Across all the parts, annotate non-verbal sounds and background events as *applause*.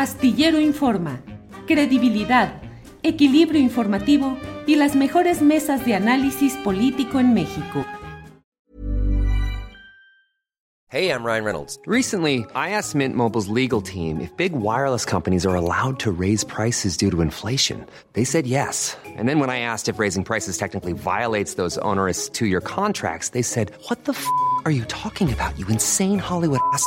Astillero Informa, credibilidad, equilibrio informativo y las mejores mesas de análisis político en México. Hey, I'm Ryan Reynolds. Recently, I asked Mint Mobile's legal team if big wireless companies are allowed to raise prices due to inflation. They said yes. And then when I asked if raising prices technically violates those onerous two-year contracts, they said, "What the f*** are you talking about? You insane Hollywood ass."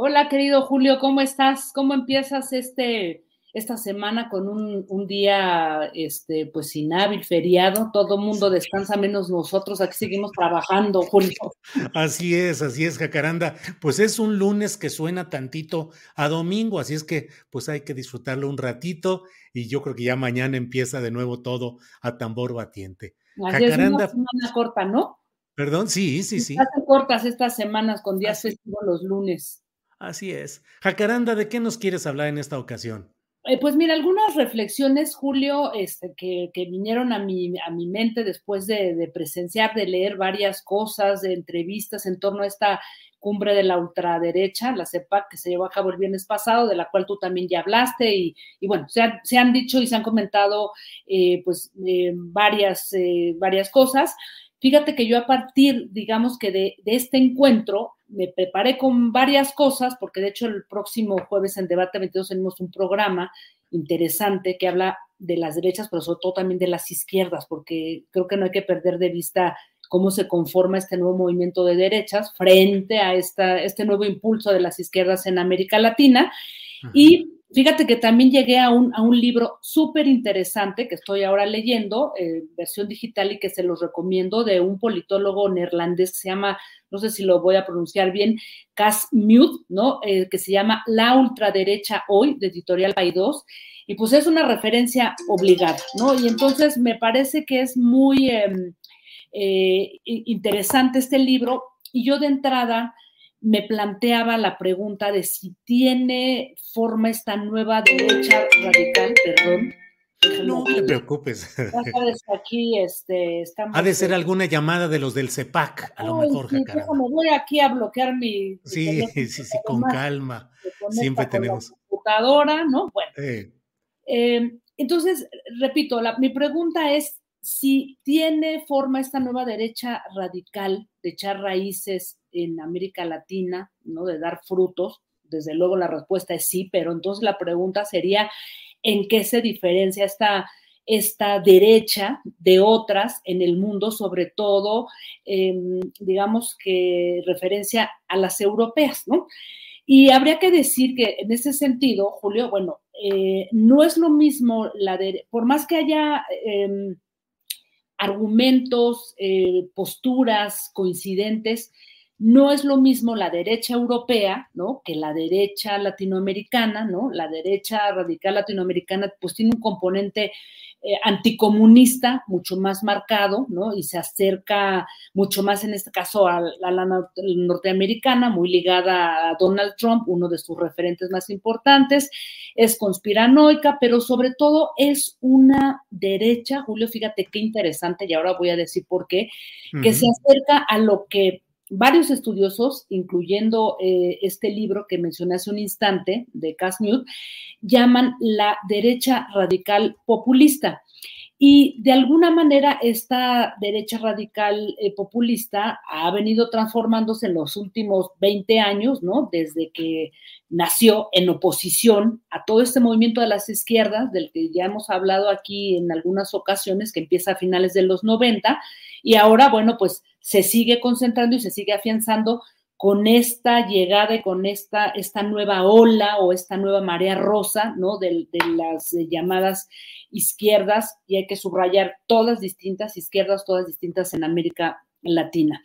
Hola, querido Julio, ¿cómo estás? ¿Cómo empiezas este, esta semana con un, un día este, pues inhábil, feriado? Todo el mundo descansa menos nosotros, aquí seguimos trabajando, Julio. Así es, así es, Jacaranda. Pues es un lunes que suena tantito a domingo, así es que pues hay que disfrutarlo un ratito y yo creo que ya mañana empieza de nuevo todo a tambor batiente. Así Jacaranda. Es una semana corta, ¿no? Perdón, sí, sí, sí. Están cortas estas semanas con días festivos los lunes. Así es. Jacaranda, ¿de qué nos quieres hablar en esta ocasión? Eh, pues mira, algunas reflexiones, Julio, este, que, que, vinieron a mi, a mi mente después de, de, presenciar, de leer varias cosas, de entrevistas en torno a esta cumbre de la ultraderecha, la CEPAC, que se llevó a cabo el viernes pasado, de la cual tú también ya hablaste, y, y bueno, se, ha, se, han dicho y se han comentado eh, pues eh, varias, varias cosas. Fíjate que yo a partir, digamos que de, de, este encuentro, me preparé con varias cosas, porque de hecho el próximo jueves en Debate 22 tenemos un programa interesante que habla de las derechas, pero sobre todo también de las izquierdas, porque creo que no hay que perder de vista cómo se conforma este nuevo movimiento de derechas frente a esta, este nuevo impulso de las izquierdas en América Latina. Ajá. Y Fíjate que también llegué a un, a un libro súper interesante que estoy ahora leyendo, eh, versión digital y que se los recomiendo, de un politólogo neerlandés se llama, no sé si lo voy a pronunciar bien, Cas Mute, ¿no? Eh, que se llama La ultraderecha hoy, de Editorial Paidós. Y pues es una referencia obligada, ¿no? Y entonces me parece que es muy eh, interesante este libro. Y yo de entrada me planteaba la pregunta de si tiene forma esta nueva derecha radical, perdón. No te preocupes. Sabes aquí este, estamos. Ha de ser alguna llamada de los del CEPAC, a lo Ay, mejor, sí, Me voy aquí a bloquear mi. *laughs* Sí, sí, sí, sí, con calma. Siempre tenemos. La computadora, ¿no? Bueno. Eh. Eh, entonces, repito, la, mi pregunta es si tiene forma esta nueva derecha radical de echar raíces en América Latina, ¿no? De dar frutos. Desde luego la respuesta es sí, pero entonces la pregunta sería, ¿en qué se diferencia esta, esta derecha de otras en el mundo, sobre todo, eh, digamos que referencia a las europeas, ¿no? Y habría que decir que en ese sentido, Julio, bueno, eh, no es lo mismo la de, por más que haya... Eh, argumentos, eh, posturas coincidentes, no es lo mismo la derecha europea, ¿no? Que la derecha latinoamericana, ¿no? La derecha radical latinoamericana, pues tiene un componente eh, anticomunista mucho más marcado, ¿no? Y se acerca mucho más, en este caso, a, a la norteamericana, muy ligada a Donald Trump, uno de sus referentes más importantes, es conspiranoica, pero sobre todo es una derecha, Julio, fíjate qué interesante, y ahora voy a decir por qué, uh -huh. que se acerca a lo que varios estudiosos, incluyendo eh, este libro que mencioné hace un instante de Casmute, llaman la derecha radical populista. Y de alguna manera esta derecha radical eh, populista ha venido transformándose en los últimos 20 años, ¿no? Desde que nació en oposición a todo este movimiento de las izquierdas, del que ya hemos hablado aquí en algunas ocasiones, que empieza a finales de los 90, y ahora, bueno, pues se sigue concentrando y se sigue afianzando con esta llegada y con esta, esta nueva ola o esta nueva marea rosa, ¿no? De, las llamadas izquierdas, y hay que subrayar todas distintas izquierdas, todas distintas en América Latina.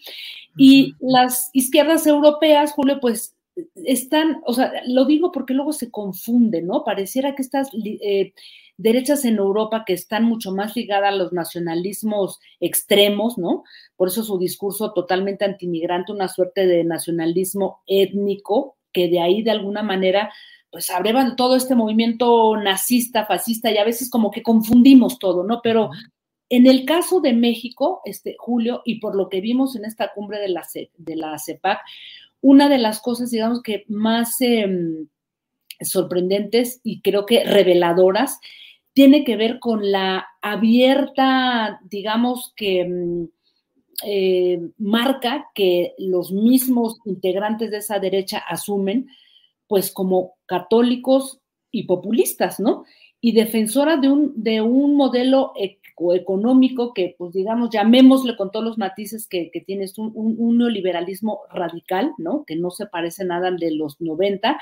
Y las izquierdas europeas, Julio, pues están, o sea, lo digo porque luego se confunde, ¿no? Pareciera que estas eh, derechas en Europa que están mucho más ligadas a los nacionalismos extremos, ¿no? Por eso su discurso totalmente antimigrante, una suerte de nacionalismo étnico, que de ahí de alguna manera pues abrevan todo este movimiento nazista, fascista, y a veces como que confundimos todo, ¿no? Pero en el caso de México, este Julio, y por lo que vimos en esta cumbre de la, de la CEPAC, una de las cosas, digamos, que más em, sorprendentes y creo que reveladoras tiene que ver con la abierta, digamos que mm, eh, marca que los mismos integrantes de esa derecha asumen, pues como católicos y populistas, ¿no? Y defensora de un, de un modelo económico que, pues digamos, llamémosle con todos los matices que, que tiene, un, un, neoliberalismo radical, ¿no? Que no se parece nada al de los 90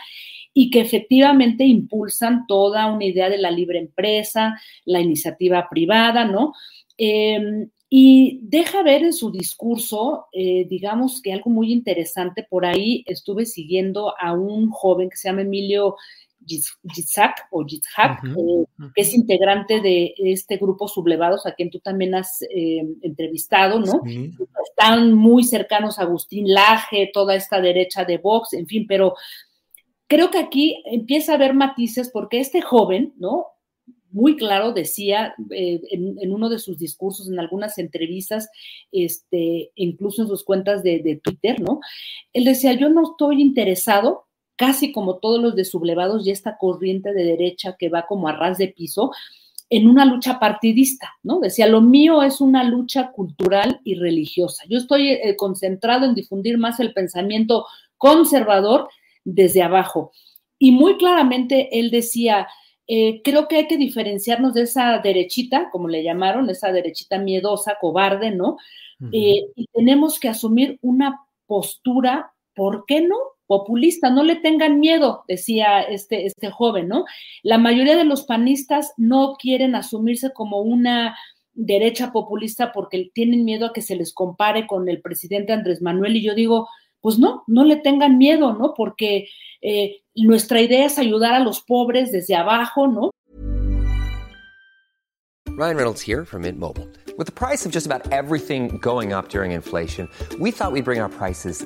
y que efectivamente impulsan toda una idea de la libre empresa, la iniciativa privada, ¿no? Em, y deja ver en su discurso, eh, digamos que algo muy interesante, por ahí estuve siguiendo a un joven que se llama Emilio Yitzhak o Yitzhak, eh, que es integrante de este grupo Sublevados, a quien tú también has eh, entrevistado, ¿no? Están muy cercanos a Agustín Laje, toda esta derecha de Vox, en fin, pero creo que aquí empieza a haber matices porque este joven, ¿no? Muy claro decía eh, en, uno de sus discursos, en algunas entrevistas, este, incluso en sus cuentas de, de Twitter, ¿no? Él decía, yo no estoy interesado casi como todos los de sublevados y esta corriente de derecha que va como a ras de piso, en una lucha partidista, ¿no? Decía, lo mío es una lucha cultural y religiosa. Yo estoy eh, concentrado en difundir más el pensamiento conservador desde abajo. Y muy claramente él decía, eh, creo que hay que diferenciarnos de esa derechita, como le llamaron, esa derechita miedosa, cobarde, ¿no? Eh, y tenemos que asumir una postura, ¿por qué no? Populista, no le tengan miedo, decía este, este joven, ¿no? La mayoría de los panistas no quieren asumirse como una derecha populista porque tienen miedo a que se les compare con el presidente Andrés Manuel y yo digo, pues no, no le tengan miedo, ¿no? Porque eh, nuestra idea es ayudar a los pobres desde abajo, ¿no? Ryan Reynolds here from Mint Mobile. With the price of just about everything going up during inflation, we thought we'd bring our prices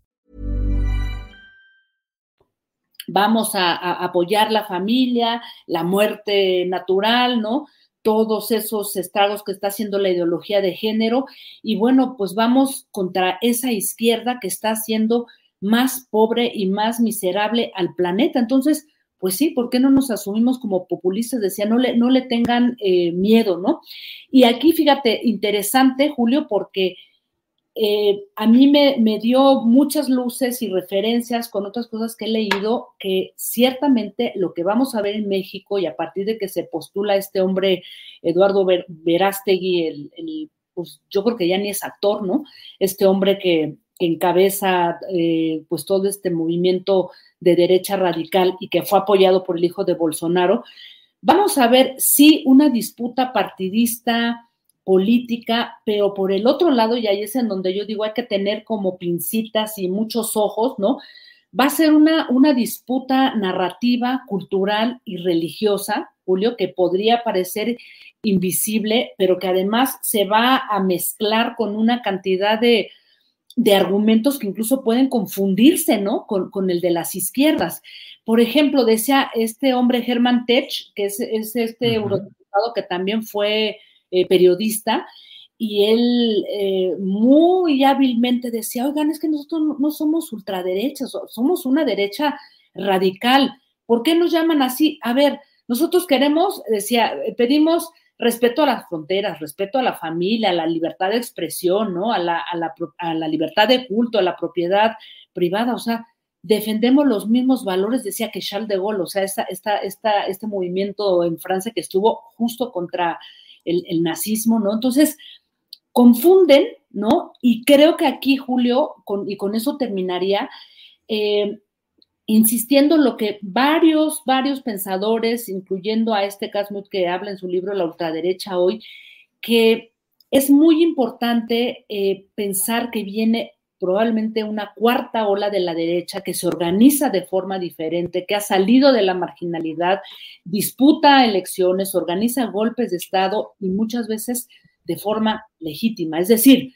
Vamos a, apoyar la familia, la muerte natural, ¿no? todos esos estragos que está haciendo la ideología de género. Y bueno, pues vamos contra esa izquierda que está haciendo más pobre y más miserable al planeta. Entonces, pues sí, ¿por qué no nos asumimos como populistas? Decía, no le, no le tengan eh, miedo, ¿no? Y aquí, fíjate, interesante, Julio, porque eh, a mí me, dio muchas luces y referencias con otras cosas que he leído, que ciertamente lo que vamos a ver en México y a partir de que se postula este hombre, Eduardo Verástegui, el, pues yo creo que ya ni es actor, ¿no? Este hombre que, encabeza eh, pues todo este movimiento de derecha radical y que fue apoyado por el hijo de Bolsonaro, vamos a ver si una disputa partidista, política, pero por el otro lado, y ahí es en donde yo digo hay que tener como pincitas y muchos ojos, ¿no? Va a ser una, una disputa narrativa, cultural y religiosa, Julio, que podría parecer invisible, pero que además se va a mezclar con una cantidad de, de argumentos que incluso pueden confundirse, ¿no? Con, el de las izquierdas. Por ejemplo, decía este hombre Herman Tech, que es, este eurodiputado que también fue eh, periodista, y él eh, muy hábilmente decía, oigan, es que nosotros no, somos ultraderechas, somos una derecha radical. ¿Por qué nos llaman así? A ver, nosotros queremos, decía, pedimos respeto a las fronteras, respeto a la familia, a la libertad de expresión, ¿no? A la, a la, a la libertad de culto, a la propiedad privada, o sea, defendemos los mismos valores, decía que Charles de Gaulle, o sea, esta, esta, esta, este movimiento en Francia que estuvo justo contra el, nazismo, ¿no? Entonces, confunden, ¿no? Y creo que aquí, Julio, y con eso terminaría, eh, insistiendo en lo que varios, varios pensadores, incluyendo a este Casmut que habla en su libro La ultraderecha hoy, que es muy importante eh, pensar que viene probablemente una cuarta ola de la derecha que se organiza de forma diferente, que ha salido de la marginalidad, disputa elecciones, organiza golpes de Estado y muchas veces de forma legítima. Es decir,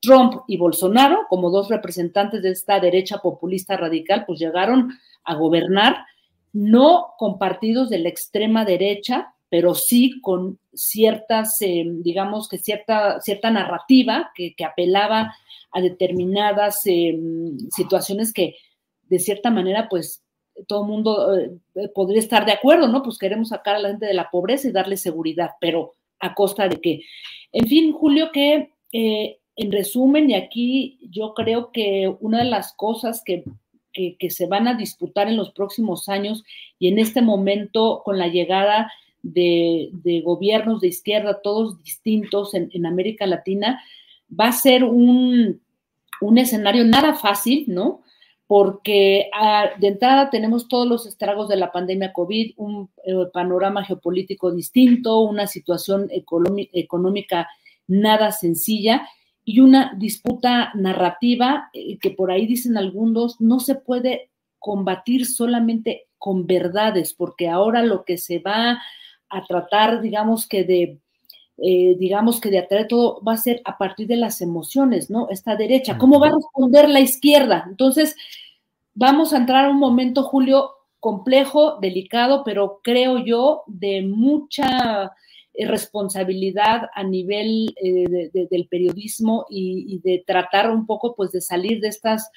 Trump y Bolsonaro, como dos representantes de esta derecha populista radical, pues llegaron a gobernar, no con partidos de la extrema derecha, pero sí con ciertas, eh, digamos que cierta, cierta narrativa que, apelaba a determinadas eh, situaciones que de cierta manera, pues todo el mundo eh, podría estar de acuerdo, ¿no? Pues queremos sacar a la gente de la pobreza y darle seguridad, pero a costa de qué. En fin, Julio, que en resumen, y aquí yo creo que una de las cosas que, se van a disputar en los próximos años y en este momento con la llegada de, gobiernos de izquierda, todos distintos en, América Latina, va a ser un, escenario nada fácil, ¿no? Porque ah, de entrada tenemos todos los estragos de la pandemia COVID, un eh, panorama geopolítico distinto, una situación económica nada sencilla y una disputa narrativa eh, que por ahí dicen algunos no se puede combatir solamente con verdades, porque ahora lo que se va a tratar, digamos que de, eh, digamos que de atraer todo va a ser a partir de las emociones, ¿no? Esta derecha, ¿cómo va a responder la izquierda? Entonces, vamos a entrar a un momento, Julio, complejo, delicado, pero creo yo de mucha eh, responsabilidad a nivel eh, del periodismo y, de tratar un poco pues de salir de estas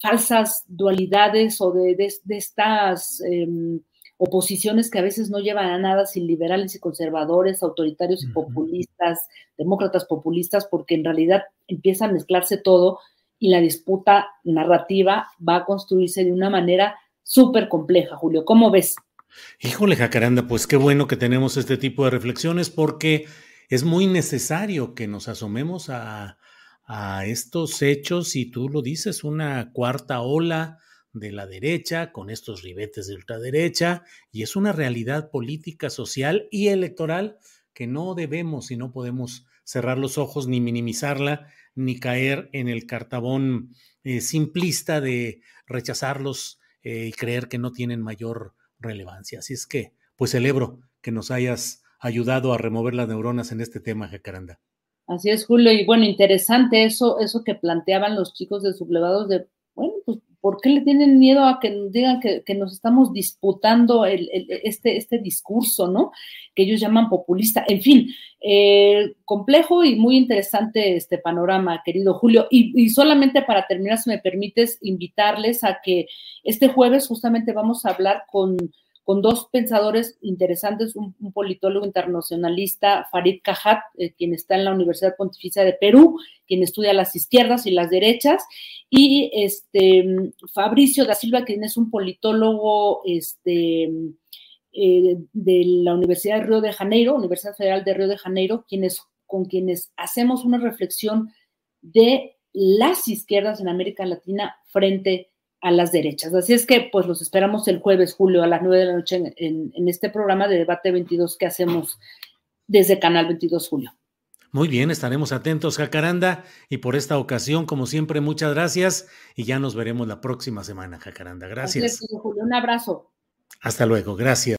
falsas dualidades o de, estas em, oposiciones que a veces no llevan a nada sin liberales y conservadores, autoritarios y populistas, demócratas populistas, porque en realidad empieza a mezclarse todo y la disputa narrativa va a construirse de una manera súper compleja, Julio. ¿Cómo ves? Híjole, Jacaranda, pues qué bueno que tenemos este tipo de reflexiones porque es muy necesario que nos asomemos a, estos hechos y tú lo dices, una cuarta ola de la derecha con estos ribetes de ultraderecha y es una realidad política, social y electoral que no debemos y no podemos cerrar los ojos ni minimizarla ni caer en el cartabón eh, simplista de rechazarlos eh, y creer que no tienen mayor relevancia. Así es que, pues celebro que nos hayas ayudado a remover las neuronas en este tema, Jacaranda. Así es, Julio, y bueno, interesante eso, eso que planteaban los chicos de sublevados de, bueno, pues, ¿por qué le tienen miedo a que nos digan que, nos estamos disputando este, este discurso, ¿no? Que ellos llaman populista. En fin, eh, complejo y muy interesante este panorama, querido Julio. Y, y solamente para terminar, si me permites, invitarles a que este jueves justamente vamos a hablar con con dos pensadores interesantes, un, politólogo internacionalista, Farid Cajat, eh, quien está en la Universidad Pontificia de Perú, quien estudia las izquierdas y las derechas, y este Fabricio da Silva, quien es un politólogo este, eh, de la Universidad de Río de Janeiro, Universidad Federal de Río de Janeiro, quienes, con quienes hacemos una reflexión de las izquierdas en América Latina frente a a las derechas. Así es que pues los esperamos el jueves, Julio, a las nueve de la noche en, este programa de debate 22 que hacemos desde Canal 22 Julio. Muy bien, estaremos atentos, Jacaranda. Y por esta ocasión, como siempre, muchas gracias. Y ya nos veremos la próxima semana, Jacaranda. Gracias. Julio. Un abrazo. Hasta luego. Gracias.